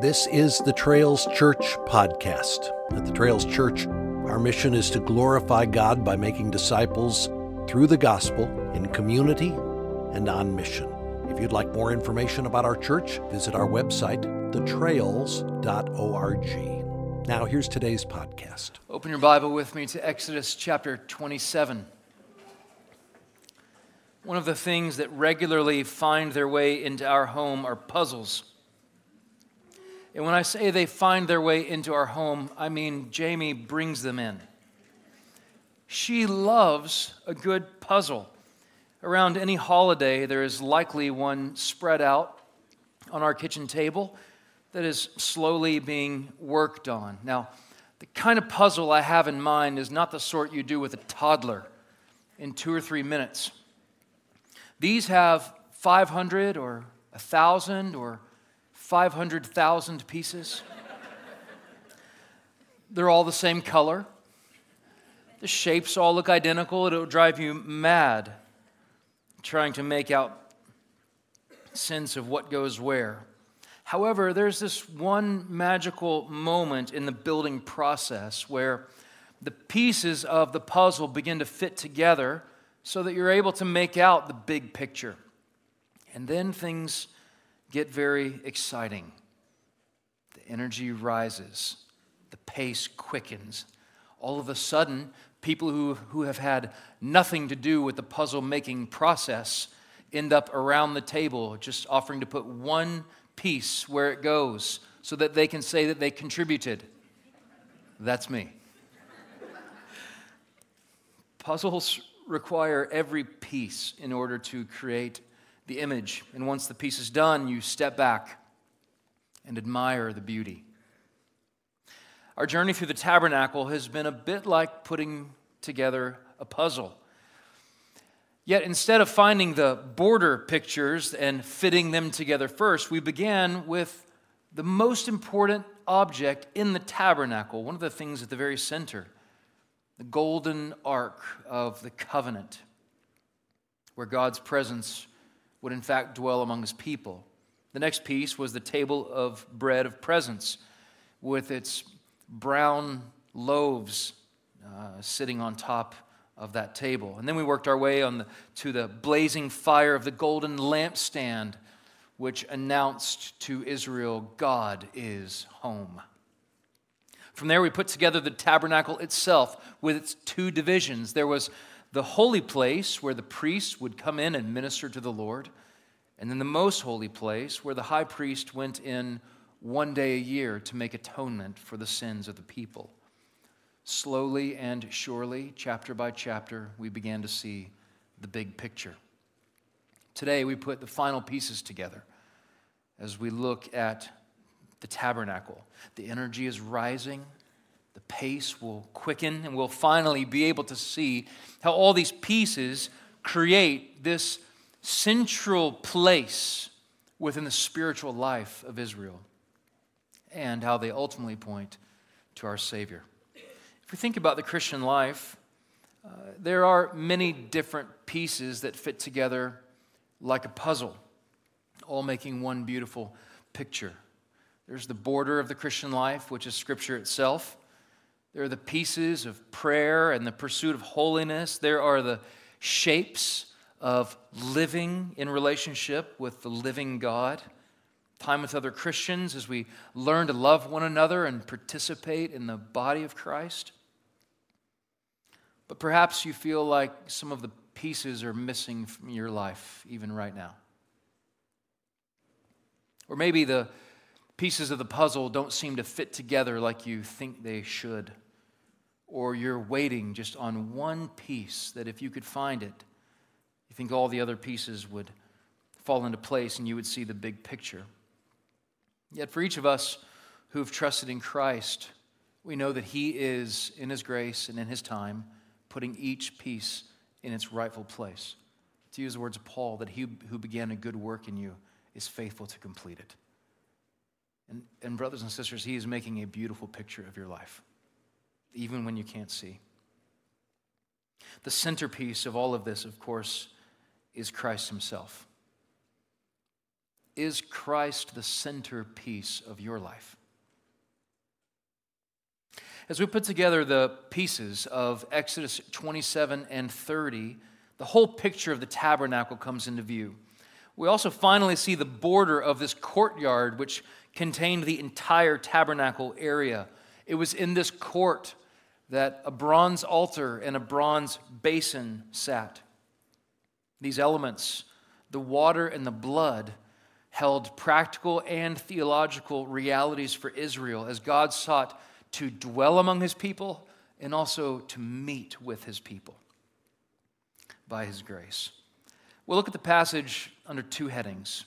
This is the Trails Church podcast. At the Trails Church, our mission is to glorify God by making disciples through the gospel in community and on mission. If you'd like more information about our church, visit our website, thetrails.org. Now, here's today's podcast. Open your Bible with me to Exodus chapter 27. One of the things that regularly find their way into our home are puzzles. And when I say they find their way into our home, I mean Jamie brings them in. She loves a good puzzle. Around any holiday, there is likely one spread out on our kitchen table that is slowly being worked on. Now, the kind of puzzle I have in mind is not the sort you do with a toddler in two or three minutes. These have 500 or 1,000 or 500,000 pieces. They're all the same color. The shapes all look identical. It'll drive you mad trying to make out sense of what goes where. However, there's this one magical moment in the building process where the pieces of the puzzle begin to fit together so that you're able to make out the big picture. And then things get very exciting. The energy rises, the pace quickens. All of a sudden, people who, who have had nothing to do with the puzzle making process end up around the table, just offering to put one piece where it goes so that they can say that they contributed. That's me. Puzzles require every piece in order to create the image. And once the piece is done, you step back and admire the beauty. Our journey through the tabernacle has been a bit like putting together a puzzle. Yet instead of finding the border pictures and fitting them together first, we began with the most important object in the tabernacle, one of the things at the very center the golden ark of the covenant, where God's presence would in fact dwell among his people. The next piece was the table of bread of presence with its brown loaves uh, sitting on top of that table. And then we worked our way on the, to the blazing fire of the golden lampstand, which announced to Israel, God is home. From there, we put together the tabernacle itself with its two divisions. There was the holy place where the priests would come in and minister to the Lord, and then the most holy place where the high priest went in one day a year to make atonement for the sins of the people. Slowly and surely, chapter by chapter, we began to see the big picture. Today, we put the final pieces together as we look at the tabernacle. The energy is rising, the pace will quicken, and we'll finally be able to see how all these pieces create this central place within the spiritual life of Israel and how they ultimately point to our Savior. If we think about the Christian life, uh, there are many different pieces that fit together like a puzzle, all making one beautiful picture. There's the border of the Christian life, which is Scripture itself. There are the pieces of prayer and the pursuit of holiness. There are the shapes of living in relationship with the living God. Time with other Christians as we learn to love one another and participate in the body of Christ. But perhaps you feel like some of the pieces are missing from your life, even right now. Or maybe the pieces of the puzzle don't seem to fit together like you think they should or you're waiting just on one piece that if you could find it, you think all the other pieces would fall into place and you would see the big picture. Yet for each of us who've trusted in Christ, we know that He is, in His grace and in His time, putting each piece in its rightful place. To use the words of Paul, that He who began a good work in you is faithful to complete it. And, and brothers and sisters, He is making a beautiful picture of your life even when you can't see. The centerpiece of all of this, of course, is Christ Himself. Is Christ the centerpiece of your life? As we put together the pieces of Exodus 27 and 30, the whole picture of the tabernacle comes into view. We also finally see the border of this courtyard, which contained the entire tabernacle area. It was in this court that a bronze altar and a bronze basin sat. These elements, the water and the blood, held practical and theological realities for Israel as God sought to dwell among his people and also to meet with his people by his grace. We'll look at the passage under two headings.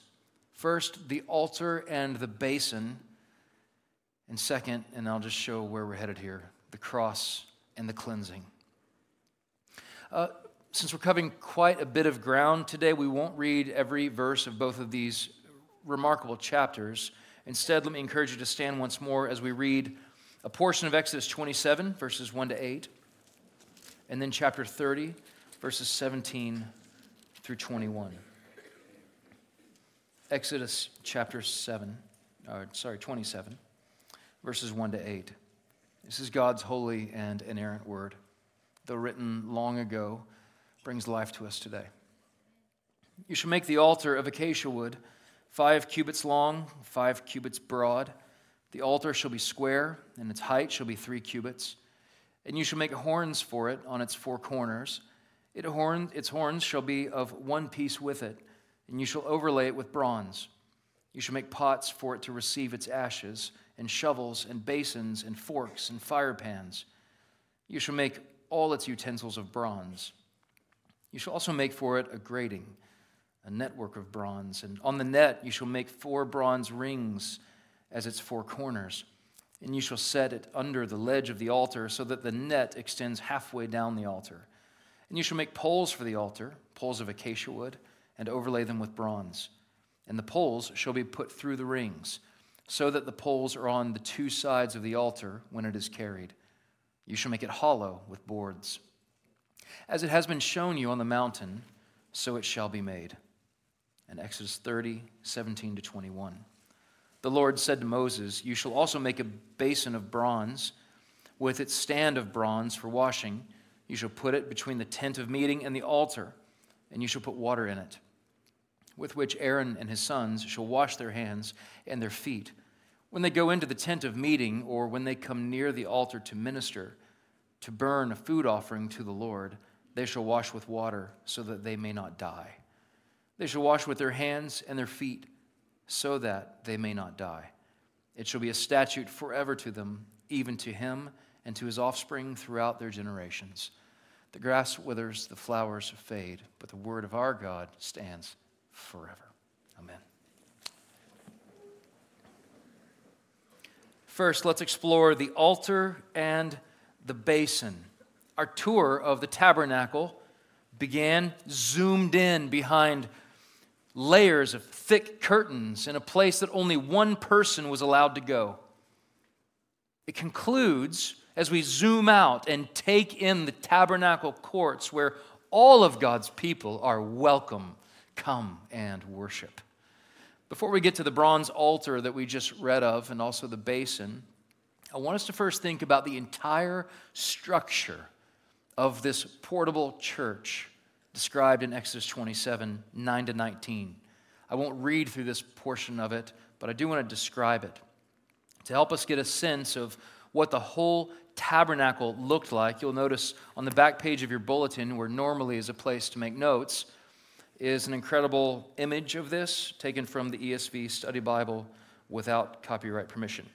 First, the altar and the basin. And second, and I'll just show where we're headed here the cross and the cleansing. Uh, since we're covering quite a bit of ground today, we won't read every verse of both of these remarkable chapters. Instead, let me encourage you to stand once more as we read a portion of Exodus 27, verses 1 to 8, and then chapter 30, verses 17 through 21. Exodus chapter 7, uh, sorry, 27, verses 1 to 8. This is God's holy and inerrant word, though written long ago, brings life to us today. You shall make the altar of acacia wood, five cubits long, five cubits broad the altar shall be square, and its height shall be three cubits. And you shall make horns for it on its four corners. It horn, its horns shall be of one piece with it, and you shall overlay it with bronze. You shall make pots for it to receive its ashes, and shovels, and basins, and forks, and fire pans. You shall make all its utensils of bronze. You shall also make for it a grating, a network of bronze. And on the net you shall make four bronze rings as its four corners. And you shall set it under the ledge of the altar so that the net extends halfway down the altar. And you shall make poles for the altar, poles of acacia wood, and overlay them with bronze. And the poles shall be put through the rings, so that the poles are on the two sides of the altar when it is carried. You shall make it hollow with boards. As it has been shown you on the mountain, so it shall be made. And Exodus 30, 17 to 21. The Lord said to Moses, You shall also make a basin of bronze with its stand of bronze for washing. You shall put it between the tent of meeting and the altar, and you shall put water in it, with which Aaron and his sons shall wash their hands and their feet. When they go into the tent of meeting, or when they come near the altar to minister, to burn a food offering to the Lord, they shall wash with water, so that they may not die. They shall wash with their hands and their feet so that they may not die. It shall be a statute forever to them, even to him and to his offspring throughout their generations. The grass withers, the flowers fade, but the word of our God stands forever. Amen. First, let's explore the altar and the basin. Our tour of the tabernacle began zoomed in behind layers of thick curtains in a place that only one person was allowed to go. It concludes as we zoom out and take in the tabernacle courts where all of God's people are welcome. Come and worship. Before we get to the bronze altar that we just read of and also the basin, I want us to first think about the entire structure of this portable church described in Exodus 27 9 to 19. I won't read through this portion of it, but I do want to describe it to help us get a sense of what the whole tabernacle looked like. You'll notice on the back page of your bulletin, where normally is a place to make notes, is an incredible image of this taken from the ESV Study Bible without copyright permission.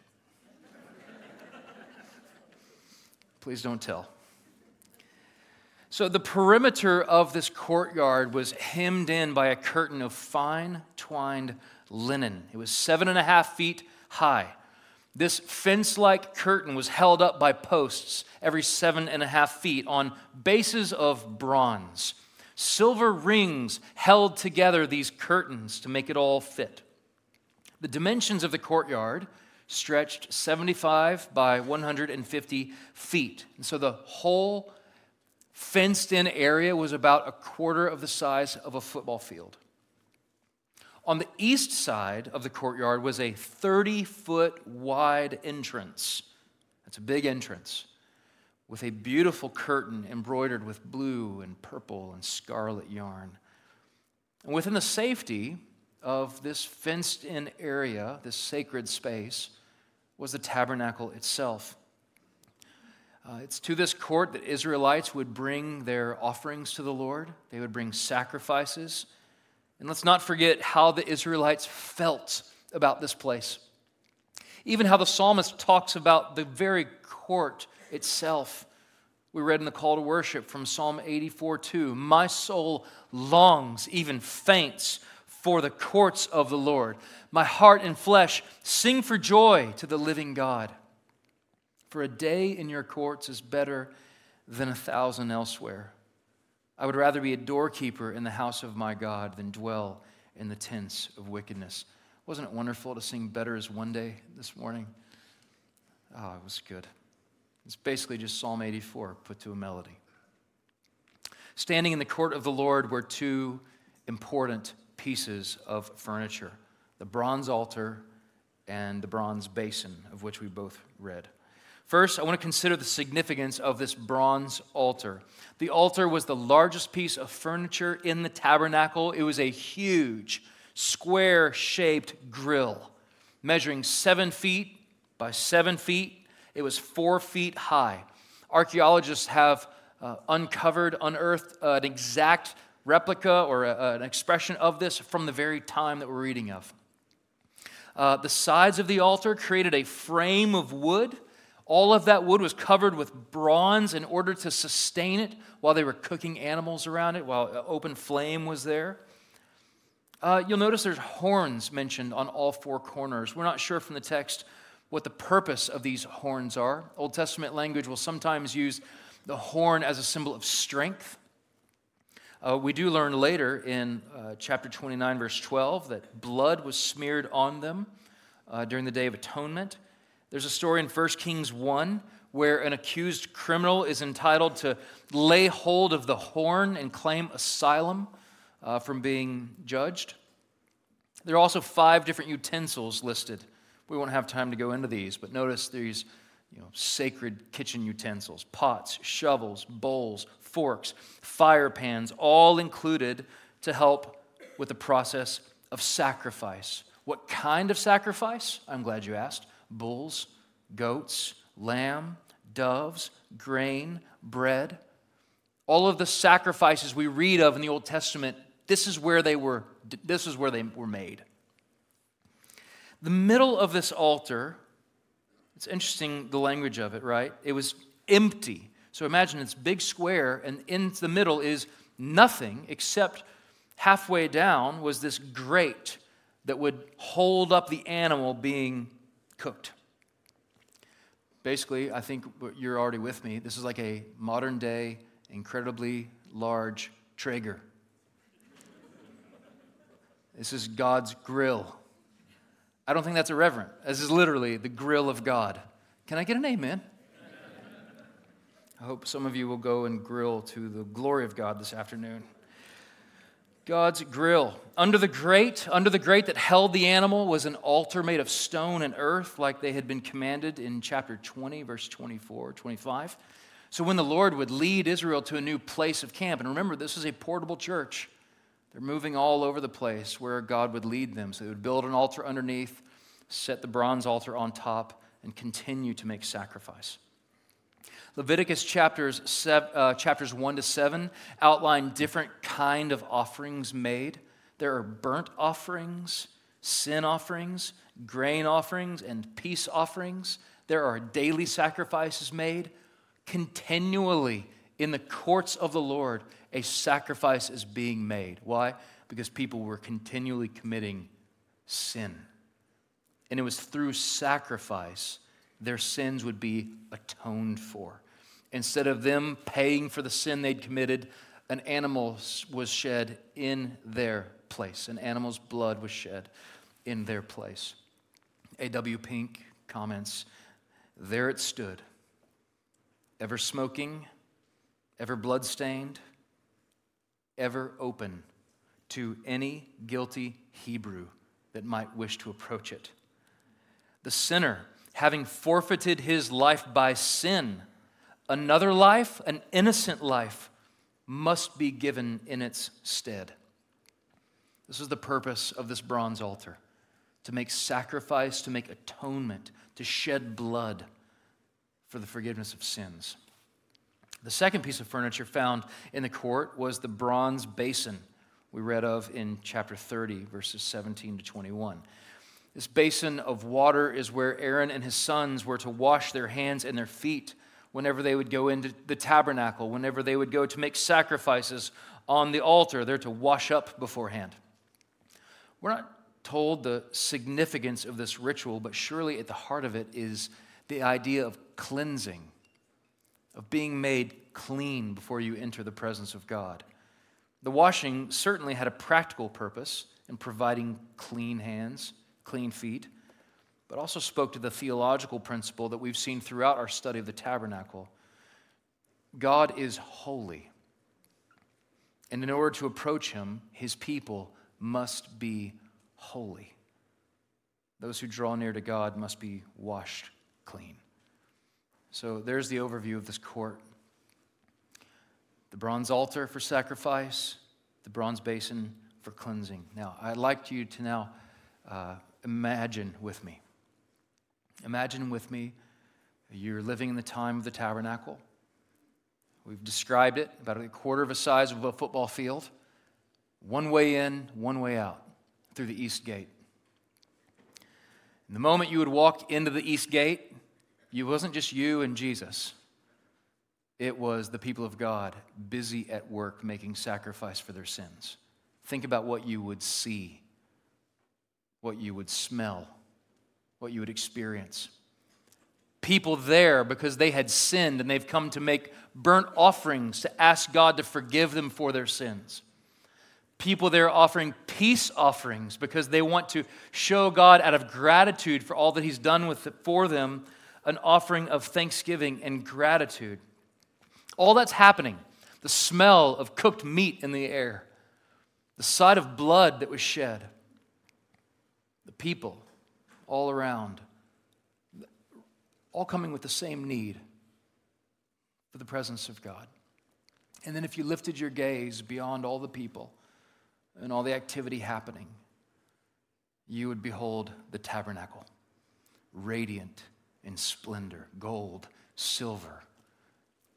Please don't tell. So the perimeter of this courtyard was hemmed in by a curtain of fine twined linen. It was seven and a half feet high. This fence like curtain was held up by posts every seven and a half feet on bases of bronze. Silver rings held together these curtains to make it all fit. The dimensions of the courtyard stretched 75 by 150 feet. And so the whole fenced in area was about a quarter of the size of a football field. On the east side of the courtyard was a 30 foot wide entrance. That's a big entrance with a beautiful curtain embroidered with blue and purple and scarlet yarn. And within the safety of this fenced in area, this sacred space, was the tabernacle itself. Uh, it's to this court that Israelites would bring their offerings to the Lord, they would bring sacrifices. And let's not forget how the Israelites felt about this place. Even how the psalmist talks about the very court itself. We read in the call to worship from Psalm 84 2 My soul longs, even faints, for the courts of the Lord. My heart and flesh sing for joy to the living God. For a day in your courts is better than a thousand elsewhere. I would rather be a doorkeeper in the house of my God than dwell in the tents of wickedness. Wasn't it wonderful to sing Better is One Day this morning? Oh, it was good. It's basically just Psalm 84 put to a melody. Standing in the court of the Lord were two important pieces of furniture the bronze altar and the bronze basin, of which we both read. First, I want to consider the significance of this bronze altar. The altar was the largest piece of furniture in the tabernacle. It was a huge, square shaped grill, measuring seven feet by seven feet. It was four feet high. Archaeologists have uh, uncovered, unearthed uh, an exact replica or a, an expression of this from the very time that we're reading of. Uh, the sides of the altar created a frame of wood. All of that wood was covered with bronze in order to sustain it while they were cooking animals around it, while open flame was there. Uh, you'll notice there's horns mentioned on all four corners. We're not sure from the text what the purpose of these horns are. Old Testament language will sometimes use the horn as a symbol of strength. Uh, we do learn later in uh, chapter 29, verse 12, that blood was smeared on them uh, during the Day of Atonement. There's a story in 1 Kings 1 where an accused criminal is entitled to lay hold of the horn and claim asylum uh, from being judged. There are also five different utensils listed. We won't have time to go into these, but notice these you know, sacred kitchen utensils pots, shovels, bowls, forks, fire pans, all included to help with the process of sacrifice. What kind of sacrifice? I'm glad you asked. Bulls, goats, lamb, doves, grain, bread. All of the sacrifices we read of in the Old Testament, this is where they were, this is where they were made. The middle of this altar, it's interesting the language of it, right? It was empty. So imagine it's big square, and in the middle is nothing except halfway down was this grate that would hold up the animal being cooked. Basically, I think you're already with me. This is like a modern day, incredibly large Traeger. This is God's grill. I don't think that's irreverent. This is literally the grill of God. Can I get an amen? I hope some of you will go and grill to the glory of God this afternoon. God's grill. Under the grate, under the grate that held the animal was an altar made of stone and earth, like they had been commanded in chapter 20, verse 24, 25. So when the Lord would lead Israel to a new place of camp, and remember, this is a portable church, they're moving all over the place where God would lead them. So they would build an altar underneath, set the bronze altar on top, and continue to make sacrifice. Leviticus chapters, seven, uh, chapters 1 to 7 outline different kind of offerings made. There are burnt offerings, sin offerings, grain offerings, and peace offerings. There are daily sacrifices made. Continually in the courts of the Lord, a sacrifice is being made. Why? Because people were continually committing sin. And it was through sacrifice their sins would be atoned for. Instead of them paying for the sin they'd committed, an animal was shed in their place. An animal's blood was shed in their place. A.W. Pink comments There it stood, ever smoking, ever bloodstained, ever open to any guilty Hebrew that might wish to approach it. The sinner, having forfeited his life by sin, another life, an innocent life, must be given in its stead. This is the purpose of this bronze altar to make sacrifice, to make atonement, to shed blood for the forgiveness of sins. The second piece of furniture found in the court was the bronze basin we read of in chapter 30, verses 17 to 21. This basin of water is where Aaron and his sons were to wash their hands and their feet whenever they would go into the tabernacle, whenever they would go to make sacrifices on the altar. They're to wash up beforehand. We're not told the significance of this ritual, but surely at the heart of it is the idea of cleansing, of being made clean before you enter the presence of God. The washing certainly had a practical purpose in providing clean hands, clean feet, but also spoke to the theological principle that we've seen throughout our study of the tabernacle. God is holy. And in order to approach him, his people must be holy. Those who draw near to God must be washed clean. So there's the overview of this court the bronze altar for sacrifice, the bronze basin for cleansing. Now, I'd like you to now uh, imagine with me. Imagine with me you're living in the time of the tabernacle. We've described it about a quarter of a size of a football field, one way in, one way out through the east gate. And the moment you would walk into the east gate, it wasn't just you and Jesus. It was the people of God busy at work making sacrifice for their sins. Think about what you would see, what you would smell, what you would experience. People there because they had sinned and they've come to make burnt offerings to ask God to forgive them for their sins. People there offering peace offerings because they want to show God out of gratitude for all that He's done with for them, an offering of thanksgiving and gratitude. All that's happening the smell of cooked meat in the air, the sight of blood that was shed, the people all around, all coming with the same need for the presence of God. And then if you lifted your gaze beyond all the people and all the activity happening, you would behold the tabernacle, radiant in splendor, gold, silver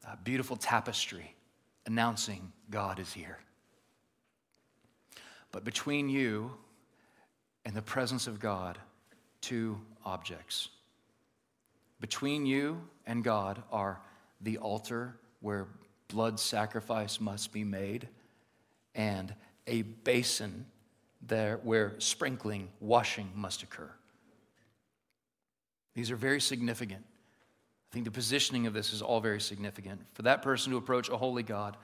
a beautiful tapestry announcing God is here. But between you and the presence of God, two objects. Between you and God are the altar where blood sacrifice must be made and a basin there where sprinkling, washing must occur. These are very significant I think the positioning of this is all very significant. For that person to approach a holy God,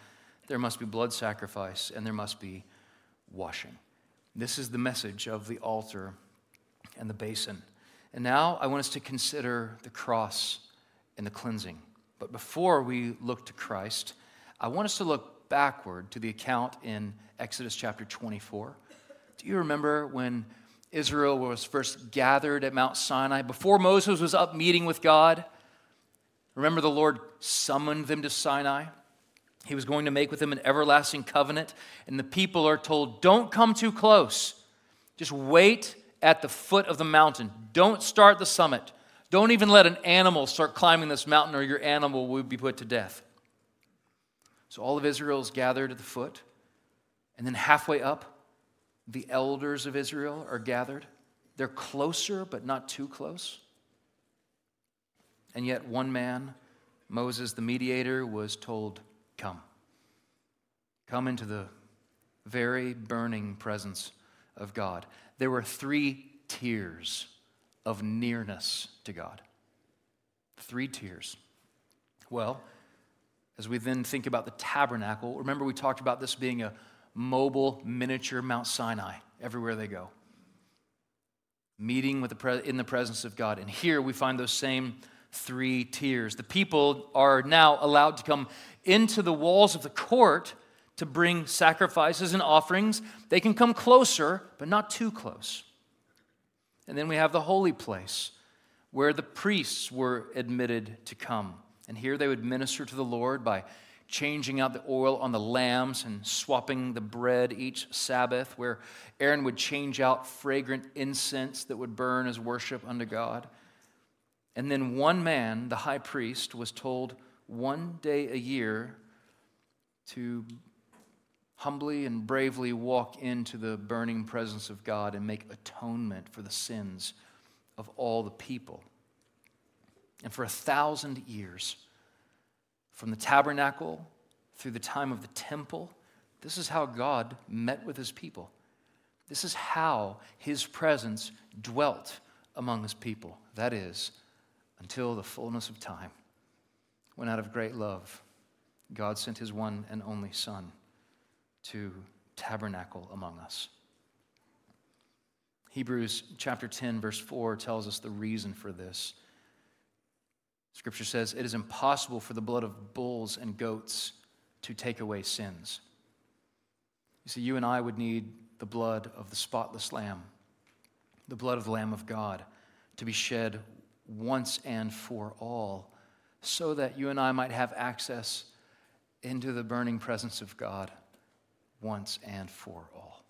there must be blood sacrifice and there must be washing. This is the message of the altar and the basin. And now I want us to consider the cross and the cleansing. But before we look to Christ, I want us to look backward to the account in Exodus chapter 24. Do you remember when Israel was first gathered at Mount Sinai, before Moses was up meeting with God? Remember, the Lord summoned them to Sinai. He was going to make with them an everlasting covenant. And the people are told, don't come too close. Just wait at the foot of the mountain. Don't start the summit. Don't even let an animal start climbing this mountain, or your animal will be put to death. So all of Israel is gathered at the foot. And then halfway up, the elders of Israel are gathered. They're closer, but not too close. And yet, one man, Moses the mediator, was told, Come. Come into the very burning presence of God. There were three tiers of nearness to God. Three tiers. Well, as we then think about the tabernacle, remember we talked about this being a mobile miniature Mount Sinai everywhere they go. Meeting with the pre- in the presence of God. And here we find those same three tiers. The people are now allowed to come into the walls of the court to to bring sacrifices and offerings. They can come closer, but not too close. And then we have the holy place where the priests were admitted to come. And here they would minister to the Lord by changing out the oil on the lambs and swapping the bread each Sabbath, where Aaron would change out fragrant incense that would burn as worship unto God. And then one man, the high priest, was told one day a year to humbly and bravely walk into the burning presence of God and make atonement for the sins of all the people. And for a thousand years, from the tabernacle through the time of the temple, this is how God met with his people. This is how his presence dwelt among his people. That is, until the fullness of time, when out of great love, God sent his one and only Son to tabernacle among us. Hebrews chapter 10, verse 4 tells us the reason for this. Scripture says, It is impossible for the blood of bulls and goats to take away sins. You see, you and I would need the blood of the spotless Lamb, the blood of the Lamb of God, to be shed once and for all, so that you and I might have access into the burning presence of God once and for all.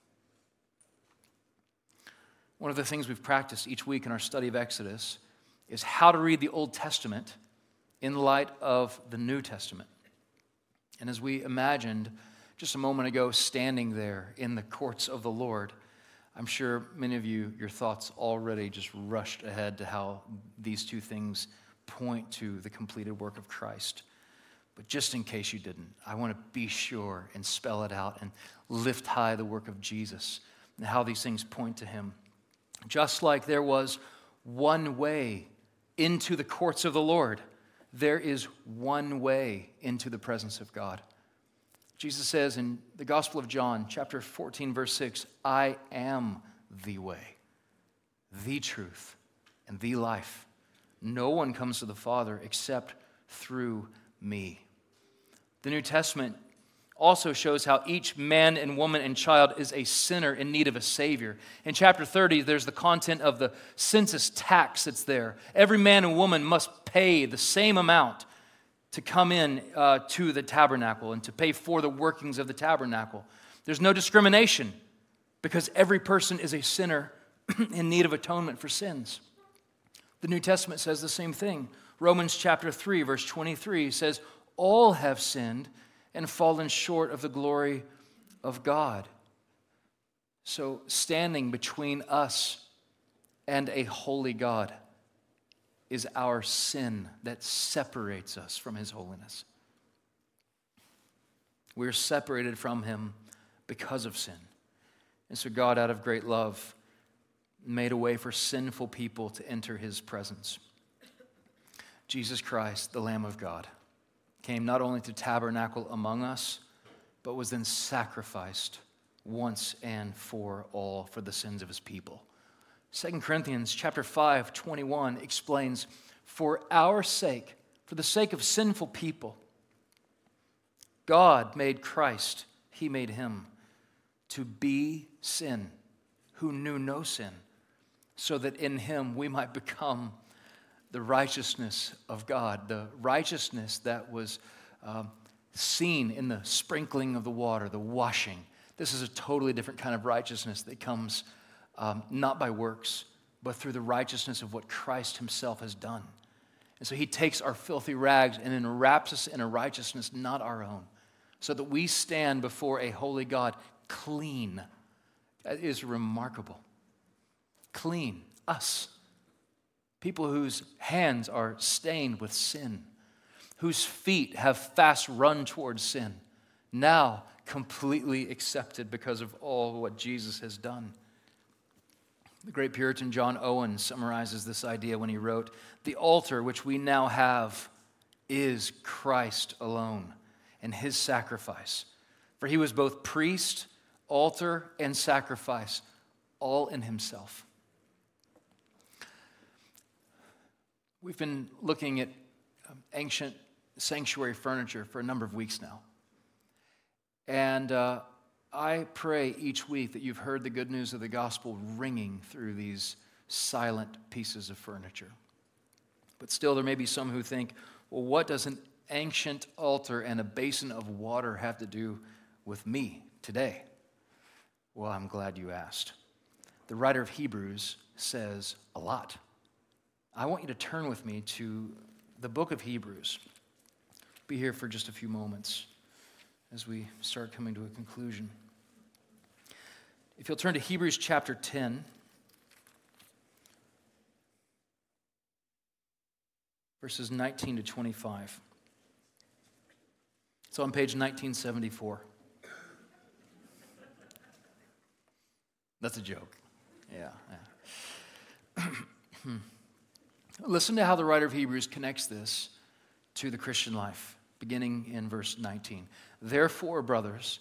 One of the things we've practiced each week in our study of Exodus is how to read the Old Testament in light of the New Testament. And as we imagined just a moment ago, standing there in the courts of the Lord, I'm sure many of you, your thoughts already just rushed ahead to how these two things point to the completed work of Christ. But just in case you didn't, I want to be sure and spell it out and lift high the work of Jesus and how these things point to him. Just like there was one way into the courts of the Lord. There is one way into the presence of God. Jesus says in the Gospel of John, chapter 14, verse 6, I am the way, the truth, and the life. No one comes to the Father except through me. The New Testament also shows how each man and woman and child is a sinner in need of a Savior. In chapter 30, there's the content of the census tax that's there. Every man and woman must pay the same amount to come in uh, to the tabernacle and to pay for the workings of the tabernacle. There's no discrimination because every person is a sinner in need of atonement for sins. The New Testament says the same thing. Romans chapter 3, verse 23 says, All have sinned and fallen short of the glory of God. So, standing between us and a holy God is our sin that separates us from His holiness. We're separated from Him because of sin. And so, God, out of great love, made a way for sinful people to enter His presence. Jesus Christ, the Lamb of God came not only to tabernacle among us, but was then sacrificed once and for all for the sins of his people. 2 Corinthians chapter 5, 21 explains, For our sake, for the sake of sinful people, God made Christ, he made him, to be sin, who knew no sin, so that in him we might become the righteousness of God, the righteousness that was uh, seen in the sprinkling of the water, the washing. This is a totally different kind of righteousness that comes um, not by works, but through the righteousness of what Christ himself has done. And so he takes our filthy rags and then wraps us in a righteousness not our own, so that we stand before a holy God clean. That is remarkable. Clean, us people whose hands are stained with sin, whose feet have fast run towards sin, now completely accepted because of all what Jesus has done. The great Puritan John Owen summarizes this idea when he wrote The altar which we now have is Christ alone and his sacrifice. For he was both priest, altar, and sacrifice, all in himself. We've been looking at um, ancient sanctuary furniture for a number of weeks now. And uh, I pray each week that you've heard the good news of the gospel ringing through these silent pieces of furniture. But still, there may be some who think, well, what does an ancient altar and a basin of water have to do with me today? Well, I'm glad you asked. The writer of Hebrews says a lot. I want you to turn with me to the book of Hebrews. Be here for just a few moments as we start coming to a conclusion. If you'll turn to Hebrews chapter 10, verses 19 to 25. It's on page 1974. That's a joke. Yeah. yeah. Hmm. Listen to how the writer of Hebrews connects this to the Christian life, beginning in verse 19. Therefore, brothers,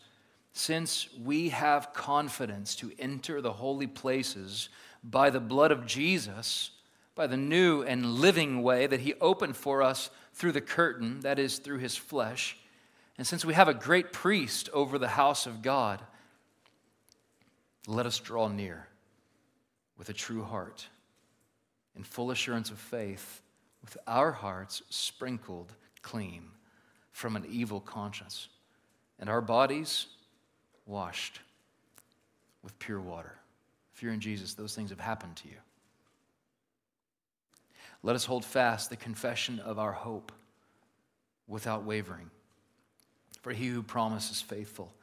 since we have confidence to enter the holy places by the blood of Jesus, by the new and living way that he opened for us through the curtain, that is, through his flesh, and since we have a great priest over the house of God, let us draw near with a true heart in full assurance of faith, with our hearts sprinkled clean from an evil conscience, and our bodies washed with pure water. If you're in Jesus, those things have happened to you. Let us hold fast the confession of our hope without wavering. For he who promises faithful.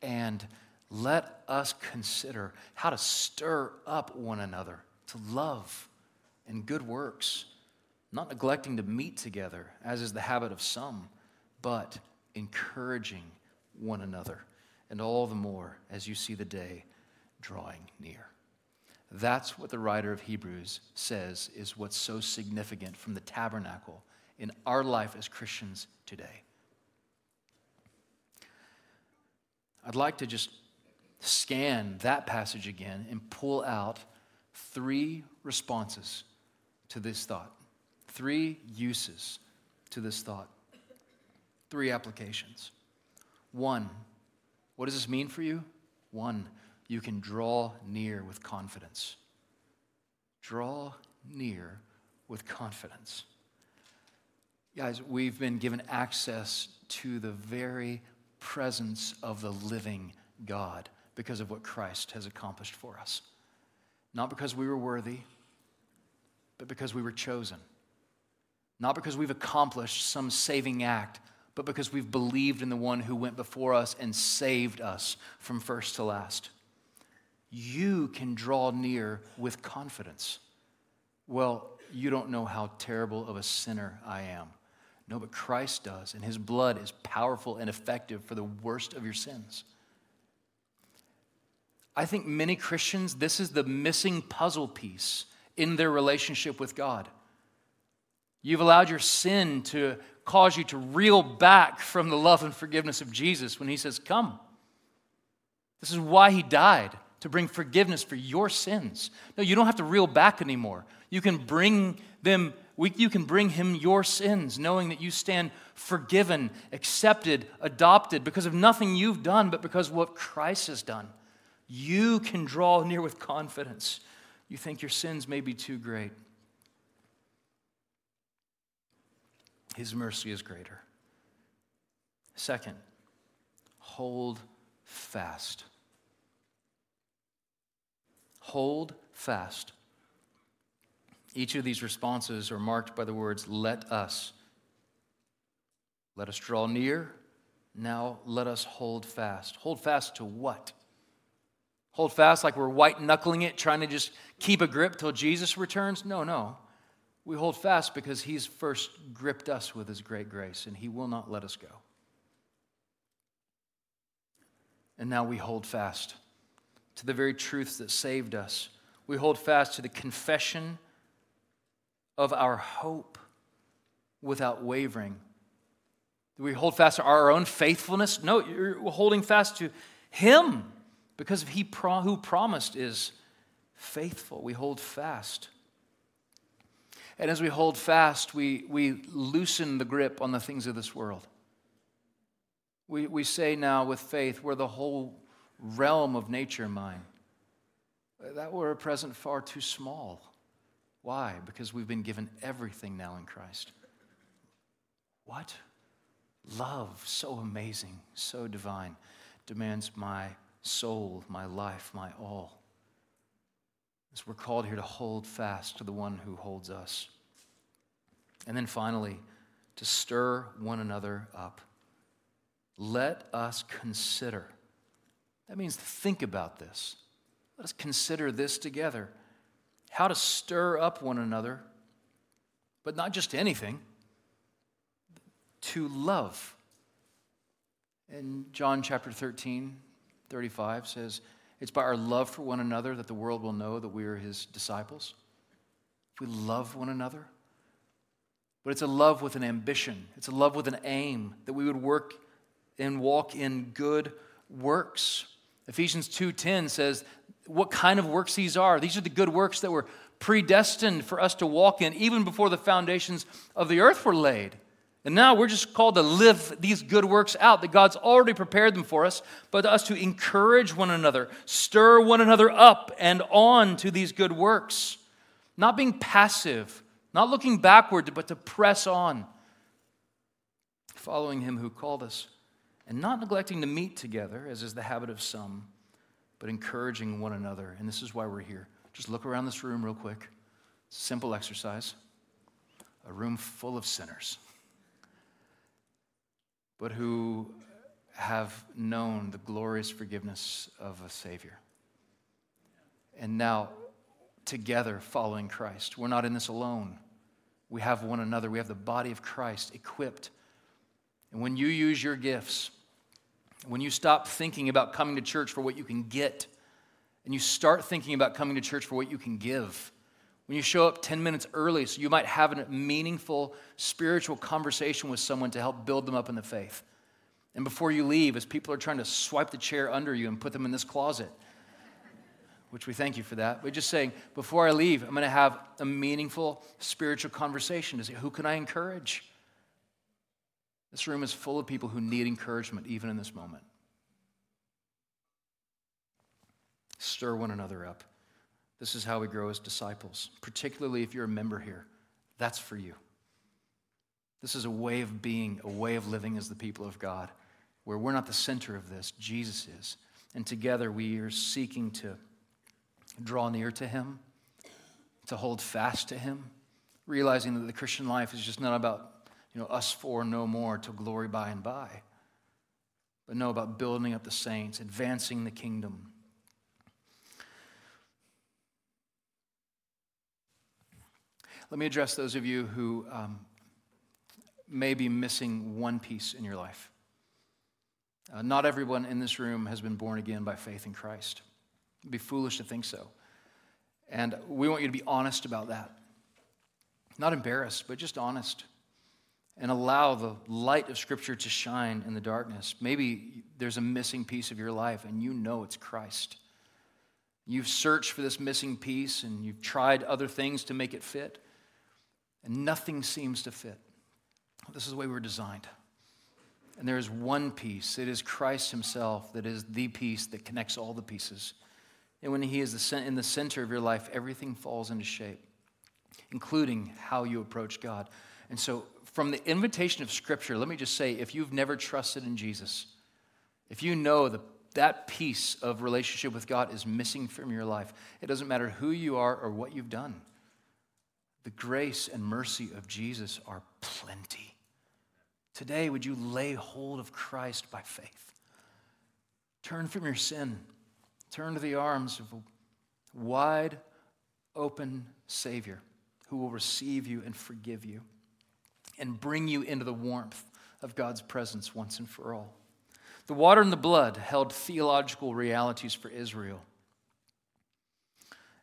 And let us consider how to stir up one another to love and good works, not neglecting to meet together, as is the habit of some, but encouraging one another, and all the more as you see the day drawing near. That's what the writer of Hebrews says is what's so significant from the tabernacle in our life as Christians today. I'd like to just scan that passage again and pull out three responses to this thought, three uses to this thought, three applications. One, what does this mean for you? One, you can draw near with confidence. Draw near with confidence. Guys, we've been given access to the very presence of the living God because of what Christ has accomplished for us. Not because we were worthy, but because we were chosen. Not because we've accomplished some saving act, but because we've believed in the one who went before us and saved us from first to last. You can draw near with confidence. Well, you don't know how terrible of a sinner I am. No, but Christ does, and his blood is powerful and effective for the worst of your sins. I think many Christians, this is the missing puzzle piece in their relationship with God. You've allowed your sin to cause you to reel back from the love and forgiveness of Jesus when he says, Come. This is why he died, to bring forgiveness for your sins. No, you don't have to reel back anymore. You can bring them, you can bring him your sins, knowing that you stand forgiven, accepted, adopted because of nothing you've done, but because of what Christ has done. You can draw near with confidence. You think your sins may be too great. His mercy is greater. Second, hold fast. Hold fast. Each of these responses are marked by the words, let us. Let us draw near. Now let us hold fast. Hold fast to what? Hold fast like we're white knuckling it, trying to just keep a grip till Jesus returns? No, no. We hold fast because he's first gripped us with his great grace and he will not let us go. And now we hold fast to the very truths that saved us. We hold fast to the confession of our hope without wavering. Do we hold fast to our own faithfulness? No, you're holding fast to Him because he pro- who promised is faithful. We hold fast. And as we hold fast, we, we loosen the grip on the things of this world. We, we say now with faith, we're the whole realm of nature mine. That were a present far too small. Why? Because we've been given everything now in Christ. What? Love, so amazing, so divine, demands my soul, my life, my all. As we're called here to hold fast to the one who holds us. And then finally, to stir one another up. Let us consider. That means think about this. Let us consider this together how to stir up one another, but not just anything, to love. In John chapter 13, 35 says, It's by our love for one another that the world will know that we are his disciples. If we love one another, but it's a love with an ambition, it's a love with an aim that we would work and walk in good works. Ephesians 2:10 says what kind of works these are. These are the good works that were predestined for us to walk in even before the foundations of the earth were laid. And now we're just called to live these good works out that God's already prepared them for us, but us to encourage one another, stir one another up and on to these good works. Not being passive, not looking backward, but to press on, following Him who called us, and not neglecting to meet together, as is the habit of some but encouraging one another. And this is why we're here. Just look around this room real quick. Simple exercise. A room full of sinners, but who have known the glorious forgiveness of a Savior. And now, together, following Christ. We're not in this alone. We have one another. We have the body of Christ equipped. And when you use your gifts, when you stop thinking about coming to church for what you can get, and you start thinking about coming to church for what you can give, when you show up 10 minutes early so you might have a meaningful spiritual conversation with someone to help build them up in the faith. And before you leave, as people are trying to swipe the chair under you and put them in this closet, which we thank you for that, but just saying, before I leave, I'm going to have a meaningful spiritual conversation to say, who can I encourage? This room is full of people who need encouragement even in this moment. Stir one another up. This is how we grow as disciples, particularly if you're a member here. That's for you. This is a way of being, a way of living as the people of God, where we're not the center of this, Jesus is. And together we are seeking to draw near to Him, to hold fast to Him, realizing that the Christian life is just not about you know, us four no more till glory by and by. But know about building up the saints, advancing the kingdom. Let me address those of you who um, may be missing one piece in your life. Uh, not everyone in this room has been born again by faith in Christ. It'd be foolish to think so. And we want you to be honest about that. Not embarrassed, but just honest and allow the light of Scripture to shine in the darkness. Maybe there's a missing piece of your life and you know it's Christ. You've searched for this missing piece and you've tried other things to make it fit, and nothing seems to fit. This is the way we're designed. And there is one piece, it is Christ Himself that is the piece that connects all the pieces. And when He is in the center of your life, everything falls into shape, including how you approach God. And so from the invitation of Scripture, let me just say if you've never trusted in Jesus, if you know that that piece of relationship with God is missing from your life, it doesn't matter who you are or what you've done. The grace and mercy of Jesus are plenty. Today, would you lay hold of Christ by faith? Turn from your sin, turn to the arms of a wide open Savior who will receive you and forgive you and bring you into the warmth of God's presence once and for all. The water and the blood held theological realities for Israel.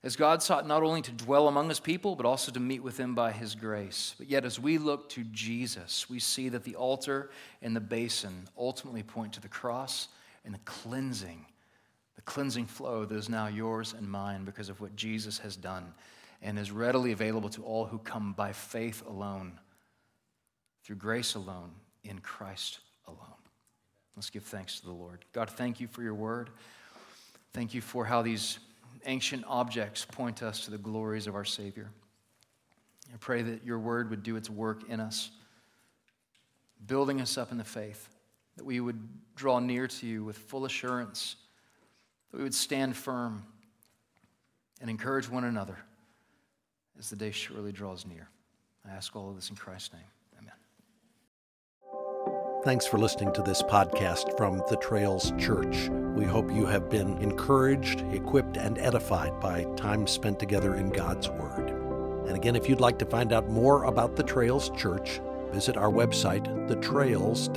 As God sought not only to dwell among his people, but also to meet with them by his grace. But yet, as we look to Jesus, we see that the altar and the basin ultimately point to the cross and the cleansing, the cleansing flow that is now yours and mine because of what Jesus has done and is readily available to all who come by faith alone through grace alone, in Christ alone. Let's give thanks to the Lord. God, thank you for your word. Thank you for how these ancient objects point us to the glories of our Savior. I pray that your word would do its work in us, building us up in the faith, that we would draw near to you with full assurance, that we would stand firm and encourage one another as the day surely draws near. I ask all of this in Christ's name. Thanks for listening to this podcast from the Trails Church. We hope you have been encouraged, equipped, and edified by time spent together in God's Word. And again, if you'd like to find out more about the Trails Church, visit our website, thetrails.org.